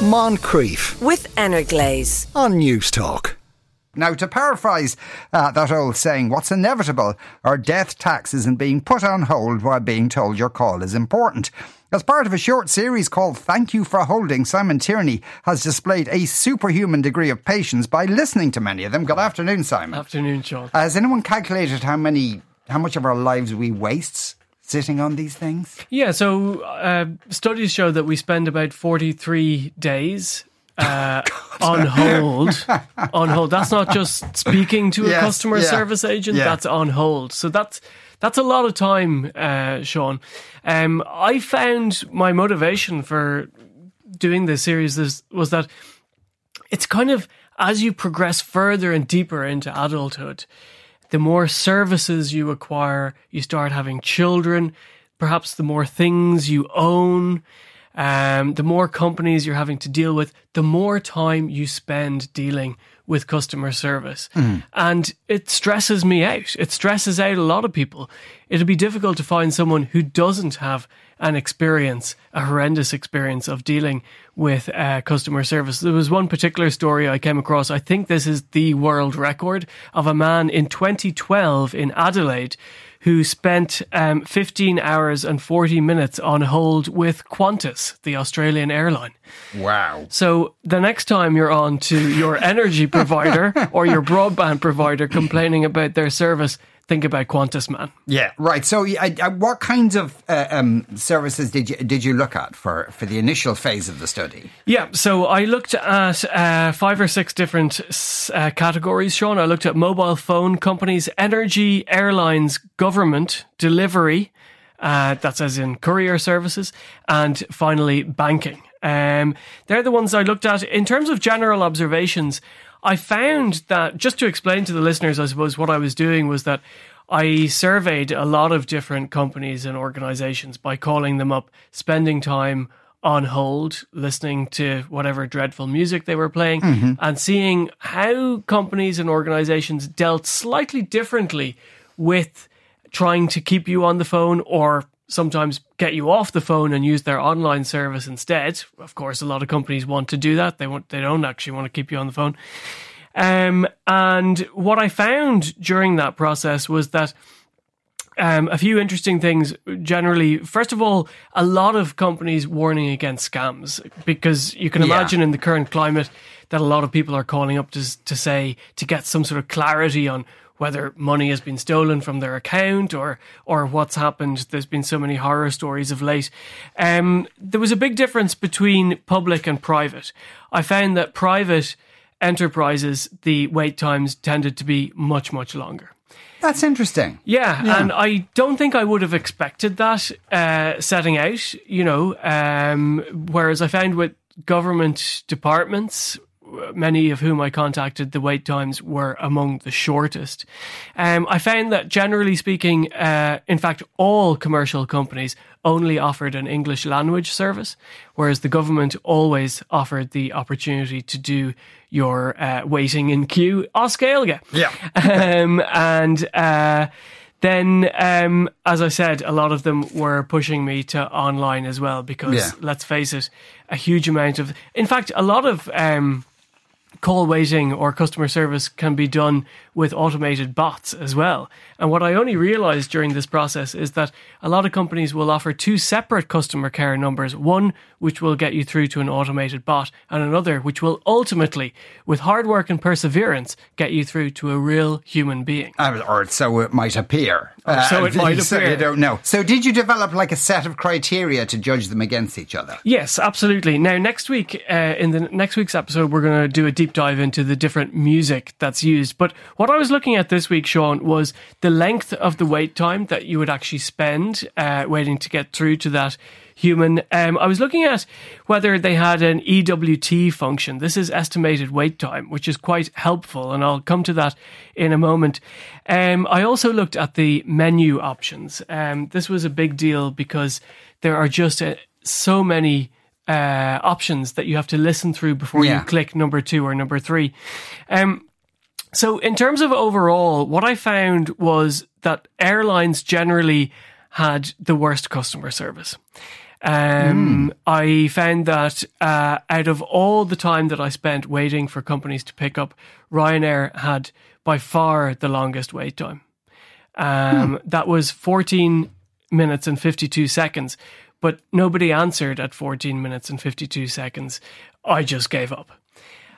Moncrieff with Energlaze. on Newstalk. Now, to paraphrase uh, that old saying, what's inevitable are death, taxes, and being put on hold while being told your call is important. As part of a short series called Thank You for Holding, Simon Tierney has displayed a superhuman degree of patience by listening to many of them. Good afternoon, Simon. Afternoon, Sean. Has anyone calculated how many, how much of our lives we waste sitting on these things? Yeah, so uh, studies show that we spend about 43 days uh, on hold. on hold. That's not just speaking to a customer yeah, service agent, yeah. that's on hold. So that's that's a lot of time, uh, Sean. Um, I found my motivation for doing this series is, was that it's kind of as you progress further and deeper into adulthood, the more services you acquire, you start having children, perhaps the more things you own, um, the more companies you're having to deal with, the more time you spend dealing with customer service. And it stresses me out. It stresses out a lot of people. It'll be difficult to find someone who doesn't have an experience, a horrendous experience of dealing with uh, customer service. There was one particular story I came across. I think this is the world record of a man in 2012 in Adelaide who spent um, 15 hours and 40 minutes on hold with Qantas, the Australian airline. Wow. So the next time you're on to your energy provider or your broadband provider complaining about their service, think about Qantas, man. Yeah, right. So, uh, what kinds of uh, um, services did you did you look at for, for the initial phase of the study? Yeah, so I looked at uh, five or six different uh, categories, Sean. I looked at mobile phone companies, energy, airlines, government, delivery, uh, that's as in courier services, and finally banking. Um, they're the ones I looked at. In terms of general observations, I found that, just to explain to the listeners, I suppose, what I was doing was that I surveyed a lot of different companies and organizations by calling them up, spending time on hold, listening to whatever dreadful music they were playing, mm-hmm. and seeing how companies and organizations dealt slightly differently with trying to keep you on the phone or sometimes get you off the phone and use their online service instead. Of course, a lot of companies want to do that. They want they don't actually want to keep you on the phone. Um, and what I found during that process was that um, a few interesting things. Generally, first of all, a lot of companies warning against scams because you can Yeah. imagine in the current climate that a lot of people are calling up to to say to get some sort of clarity on whether money has been stolen from their account or or what's happened. There's been so many horror stories of late. Um, there was a big difference between public and private. I found that private enterprises, the wait times tended to be much much longer. That's interesting. Yeah, and I don't think I would have expected that uh, setting out, you know. Um, whereas I found with government departments, many of whom I contacted, the wait times were among the shortest. Um, I found that generally speaking, uh, in fact, all commercial companies only offered an English language service, whereas the government always offered the opportunity to do your uh, waiting in queue as Gaeilge. Yeah. um, and uh, then, um, as I said, a lot of them were pushing me to online as well because, Yeah. let's face it, a huge amount of, in fact, a lot of um, call waiting or customer service can be done with automated bots as well. And what I only realized during this process is that a lot of companies will offer two separate customer care numbers one which will get you through to an automated bot, and another which will ultimately, with hard work and perseverance, get you through to a real human being. Uh, or so it might appear. Uh, so it might so appear. you don't know. So, did you develop like a set of criteria to judge them against each other? Yes, absolutely. Now, next week, uh, in the next week's episode, we're going to do a deep dive into the different music that's used. But what I was looking at this week, Sean, was the length of the wait time that you would actually spend uh, waiting to get through to that human. Um, I was looking at whether they had an EWT function. This is estimated wait time, which is quite helpful, and I'll come to that in a moment. Um, I also looked at the menu options. Um, this was a big deal because there are just uh, so many uh, options that you have to listen through before Yeah. you click number two or number three. Um, so, in terms of overall, what I found was that airlines generally had the worst customer service. Um, I found that uh, out of all the time that I spent waiting for companies to pick up, Ryanair had by far the longest wait time. Um, That was 14 minutes and 52 seconds, but nobody answered at 14 minutes and 52 seconds. I just gave up.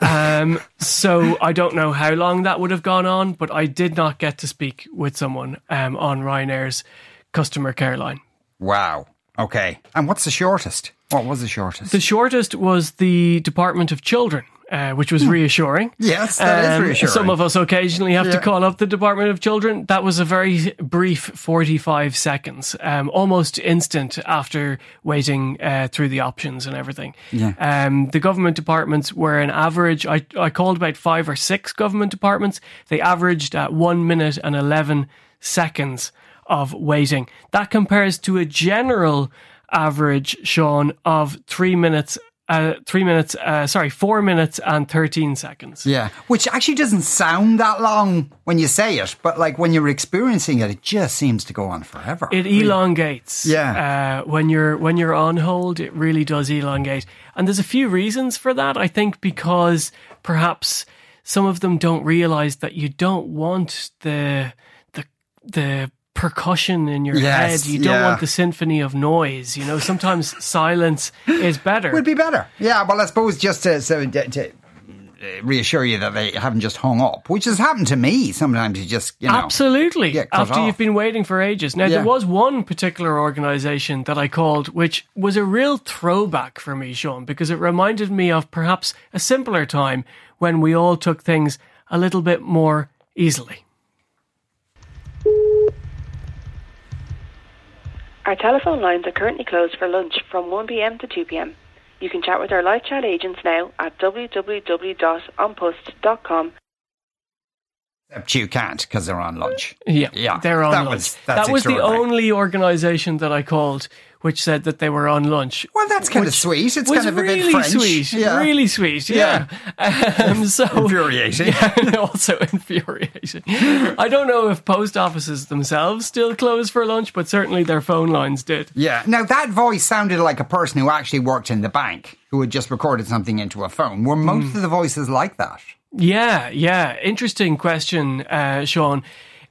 Um, so I don't know how long that would have gone on, but I did not get to speak with someone um, on Ryanair's customer care line. Wow. Okay. And what's the shortest? What was the shortest? The shortest was the Department of Children. Uh, which was reassuring. yes, that is Um, reassuring. Some of us occasionally have to call up the Department of Children. That was a very brief 45 seconds, um, almost instant after waiting uh, through the options and everything. Yeah. Um, the government departments were an average, I, I called about five or six government departments. They averaged at one minute and 11 seconds of waiting. That compares to a general average, Sean, of three minutes. Uh, three minutes, uh, sorry, four minutes and 13 seconds. yeah. Which actually doesn't sound that long when you say it, but like when you're experiencing it, it just seems to go on forever. It elongates. Yeah. Uh, when you're when you're on hold, it really does elongate, and there's a few reasons for that. I think because perhaps some of them don't realize that you don't want the the the percussion in your Yes, head. You don't yeah. want the symphony of noise. You know, sometimes silence is better. would be better. Yeah, well, I suppose just to, so to, reassure you that they haven't just hung up, which has happened to me. Sometimes you just, you know. Absolutely. After off. you've been waiting for ages. Now, Yeah. there was one particular organization that I called, which was a real throwback for me, Sean, because it reminded me of perhaps a simpler time when we all took things a little bit more easily. Our telephone lines are currently closed for lunch from 1pm to 2pm. You can chat with our live chat agents now at www.anpost.com Except you can't because they're on lunch. Yeah, Yeah, they're on that lunch. was- that was the only organization that I called which said that they were on lunch. Well, that's kind of sweet. It's kind of a really sweet, Yeah. really sweet. Yeah. Um, so Infuriating. Yeah, also infuriating. I don't know if post offices themselves still close for lunch, but certainly their phone lines did. Yeah. Now that voice sounded like a person who actually worked in the bank who had just recorded something into a phone. Were most Hmm. of the voices like that? Yeah, yeah. Interesting question, uh, Sean.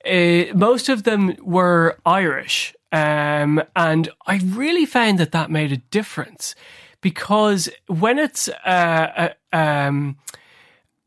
Uh, most of them were Irish. Um, and I really found that that made a difference because when it's uh, uh, um,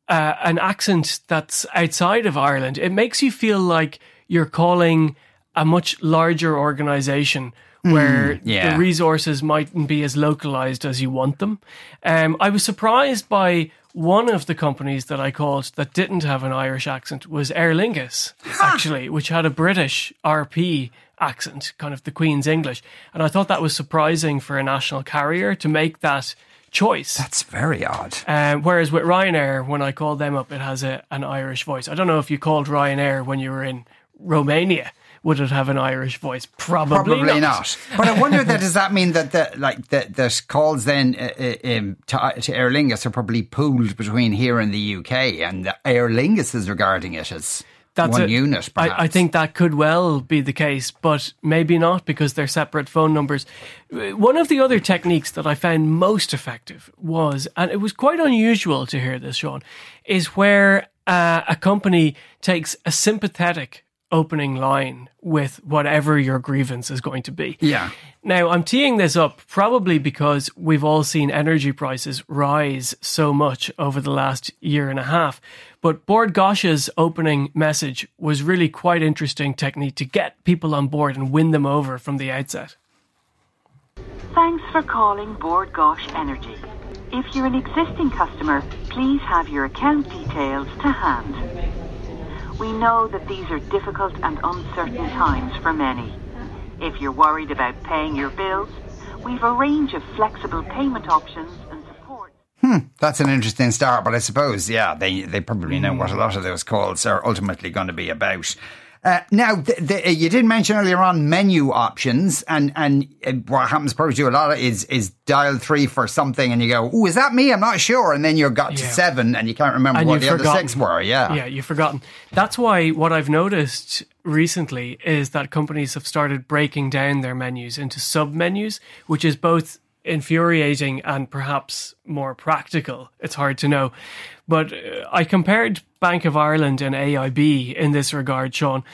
uh, an accent that's outside of Ireland, it makes you feel like you're calling a much larger organization where yeah. the resources mightn't be as localized as you want them. Um, I was surprised by one of the companies that I called that didn't have an Irish accent was Aer Lingus, actually, which had a British RP accent, kind of the Queen's English. And I thought that was surprising for a national carrier to make that choice. That's very odd. Um, whereas with Ryanair, when I called them up, it has a, an Irish voice. I don't know if you called Ryanair when you were in Romania. Would it have an Irish voice? Probably, Probably not. But I wonder that does that mean that the like that that calls then uh, uh, um, to, to Aer Lingus are probably pooled between here and the UK, and the Aer Lingus is regarding it as one a- unit. Perhaps. I, I think that could well be the case, but maybe not because they're separate phone numbers. Uh, One of the other techniques that I found most effective was, and it was quite unusual to hear this, Sean, is where uh, a company takes a sympathetic opening line with whatever your grievance is going to be. Yeah. Now, I'm teeing this up probably because we've all seen energy prices rise so much over the last year and a half. But Bord Gáis's opening message was really quite interesting technique to get people on board and win them over from the outset. Thanks for calling Board Gosh Energy. If you're an existing customer, please have your account details to hand. We know that these are difficult and uncertain times for many. If you're worried about paying your bills, we've a range of flexible payment options and support. Hmm, that's an interesting start, but I suppose, yeah, they they probably know what a lot of those calls are ultimately going to be about. Uh, now, the, the, you did mention earlier on menu options, and and uh, what happens probably to a lot of is is dial three for something, and you go, "Oh, is that me? I'm not sure," and then you're got to Yeah. seven, and you can't remember And what the other six were. Yeah, Yeah, you've forgotten. That's why what I've noticed recently is that companies have started breaking down their menus into sub menus, which is both infuriating and perhaps more practical. It's hard to know. But uh, I compared Bank of Ireland and AIB in this regard, Sean,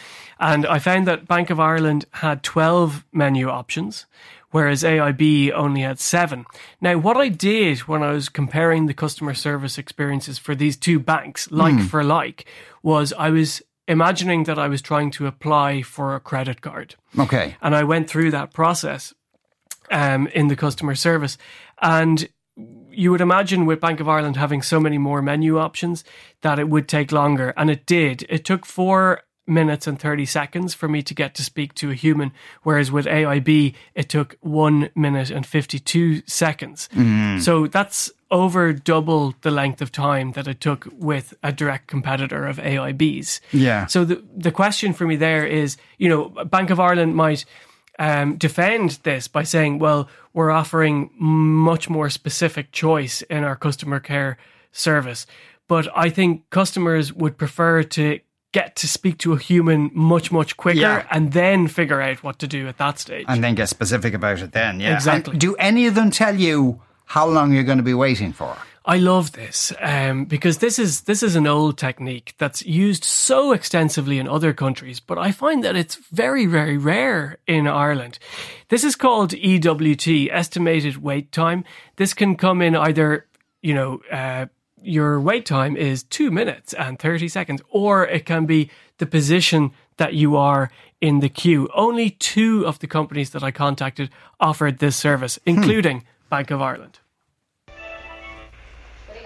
and I found that Bank of Ireland had 12 menu options whereas AIB only had seven. Now, what I did when I was comparing the customer service experiences for these two banks, like for like, was I was imagining that I was trying to apply for a credit card. Okay. And I went through that process um, in the customer service. And you would imagine with Bank of Ireland having so many more menu options that it would take longer. And it did. It took four minutes and 30 seconds for me to get to speak to a human. Whereas with AIB, it took one minute and 52 seconds. So that's over double the length of time that it took with a direct competitor of AIB's. Yeah. So the the question for me there is, you know, Bank of Ireland might um, defend this by saying, well, we're offering much more specific choice in our customer care service. But I think customers would prefer to get to speak to a human much, much quicker Yeah. and then figure out what to do at that stage. And then get specific about it. Then, yeah, Exactly. And do any of them tell you how long you're going to be waiting for? I love this um, because this is this is an old technique that's used so extensively in other countries, but I find that it's very very rare in Ireland. This is called EWT, estimated wait time. This can come in either you know. Uh, your wait time is two minutes and 30 seconds, or it can be the position that you are in the queue. Only two of the companies that I contacted offered this service, including Bank of Ireland.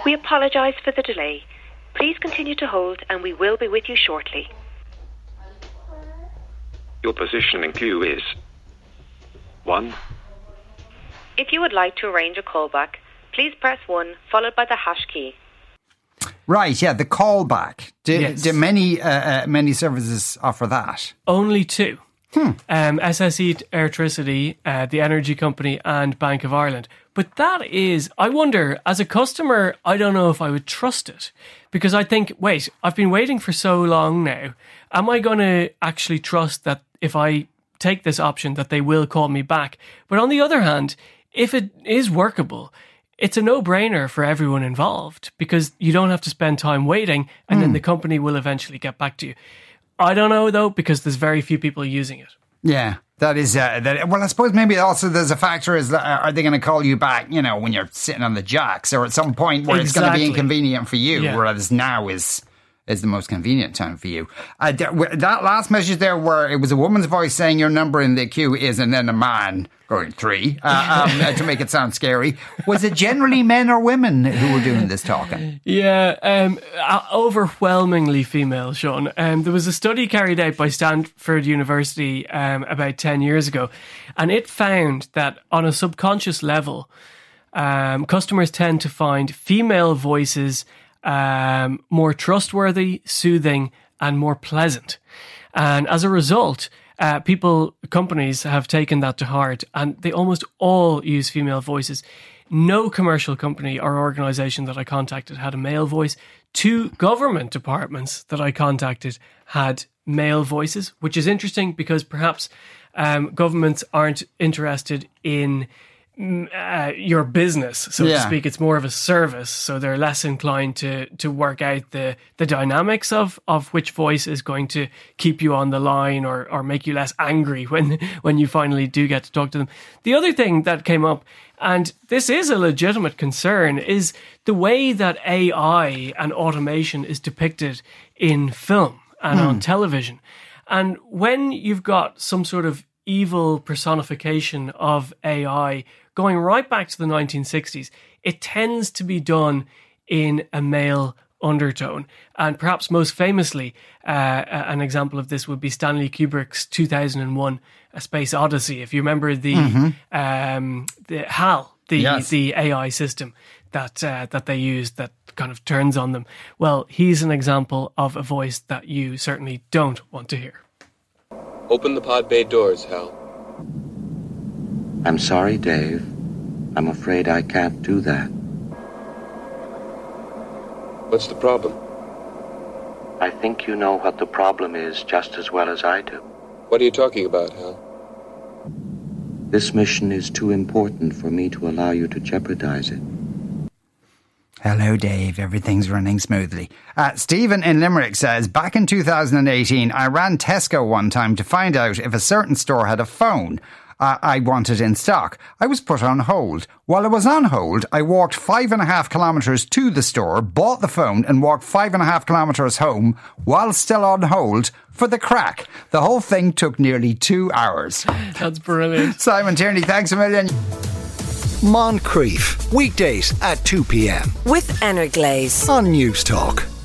We apologise for the delay. Please continue to hold and we will be with you shortly. Your position in queue is 1. If you would like to arrange a callback, please press 1 followed by the hash key. Right. Yeah. The callback. Do, Yes. do many uh, uh, many services offer that? Only two. Um, SSE Airtricity, uh, the energy company, and Bank of Ireland. But that is, I wonder, as a customer, I don't know if I would trust it because I think, wait, I've been waiting for so long now. Am I going to actually trust that if I take this option, that they will call me back? But on the other hand, if it is workable, it's a no-brainer for everyone involved because you don't have to spend time waiting and then the company will eventually get back to you. I don't know though because there's very few people using it. Yeah. That is uh, that. Well, I suppose maybe also there's a factor is that, uh, are they going to call you back? You know, when you're sitting on the jacks, or at some point where it's going to be inconvenient for you, Yeah. whereas now is is the most convenient time for you. Uh, th- that last message there, where it was a woman's voice saying your number in the queue is, and then a man going three uh, um, to make it sound scary. Was it generally men or women who were doing this talking? Yeah, um, overwhelmingly female, Sean. Um, there was a study carried out by Stanford University um, about 10 years ago, and it found that on a subconscious level, um, customers tend to find female voices um, more trustworthy, soothing, and more pleasant. And as a result, uh, people, companies have taken that to heart and they almost all use female voices. No commercial company or organization that I contacted had a male voice. Two government departments that I contacted had male voices, which is interesting because perhaps um, governments aren't interested in uh, your business, so Yeah. to speak. It's more of a service, so they're less inclined to to work out the the dynamics of of which voice is going to keep you on the line or or make you less angry when when you finally do get to talk to them. The other thing that came up, and this is a legitimate concern, is the way that AI and automation is depicted in film and on television. And when you've got some sort of evil personification of AI going right back to the 1960s, it tends to be done in a male undertone. And perhaps most famously, uh, an example of this would be Stanley Kubrick's 2001 A Space Odyssey. If you remember the, um, the HAL, the, Yes. the AI system that, uh, that they use that kind of turns on them. Well, he's an example of a voice that you certainly don't want to hear. Open the pod bay doors, Hal. I'm sorry, Dave. I'm afraid I can't do that. What's the problem? I think you know what the problem is just as well as I do. What are you talking about, Hal? This mission is too important for me to allow you to jeopardize it. Hello, Dave. Everything's running smoothly. Uh, Stephen in Limerick says, Back in 2018, I ran Tesco one time to find out if a certain store had a phone uh, I wanted in stock. I was put on hold. While I was on hold, I walked five and a half kilometres to the store, bought the phone, and walked five and a half kilometres home while still on hold for the crack. The whole thing took nearly two hours. That's brilliant. Simon Tierney, thanks a million. Moncrieff, weekdays at 2 p.m. With Energlaze on Newstalk.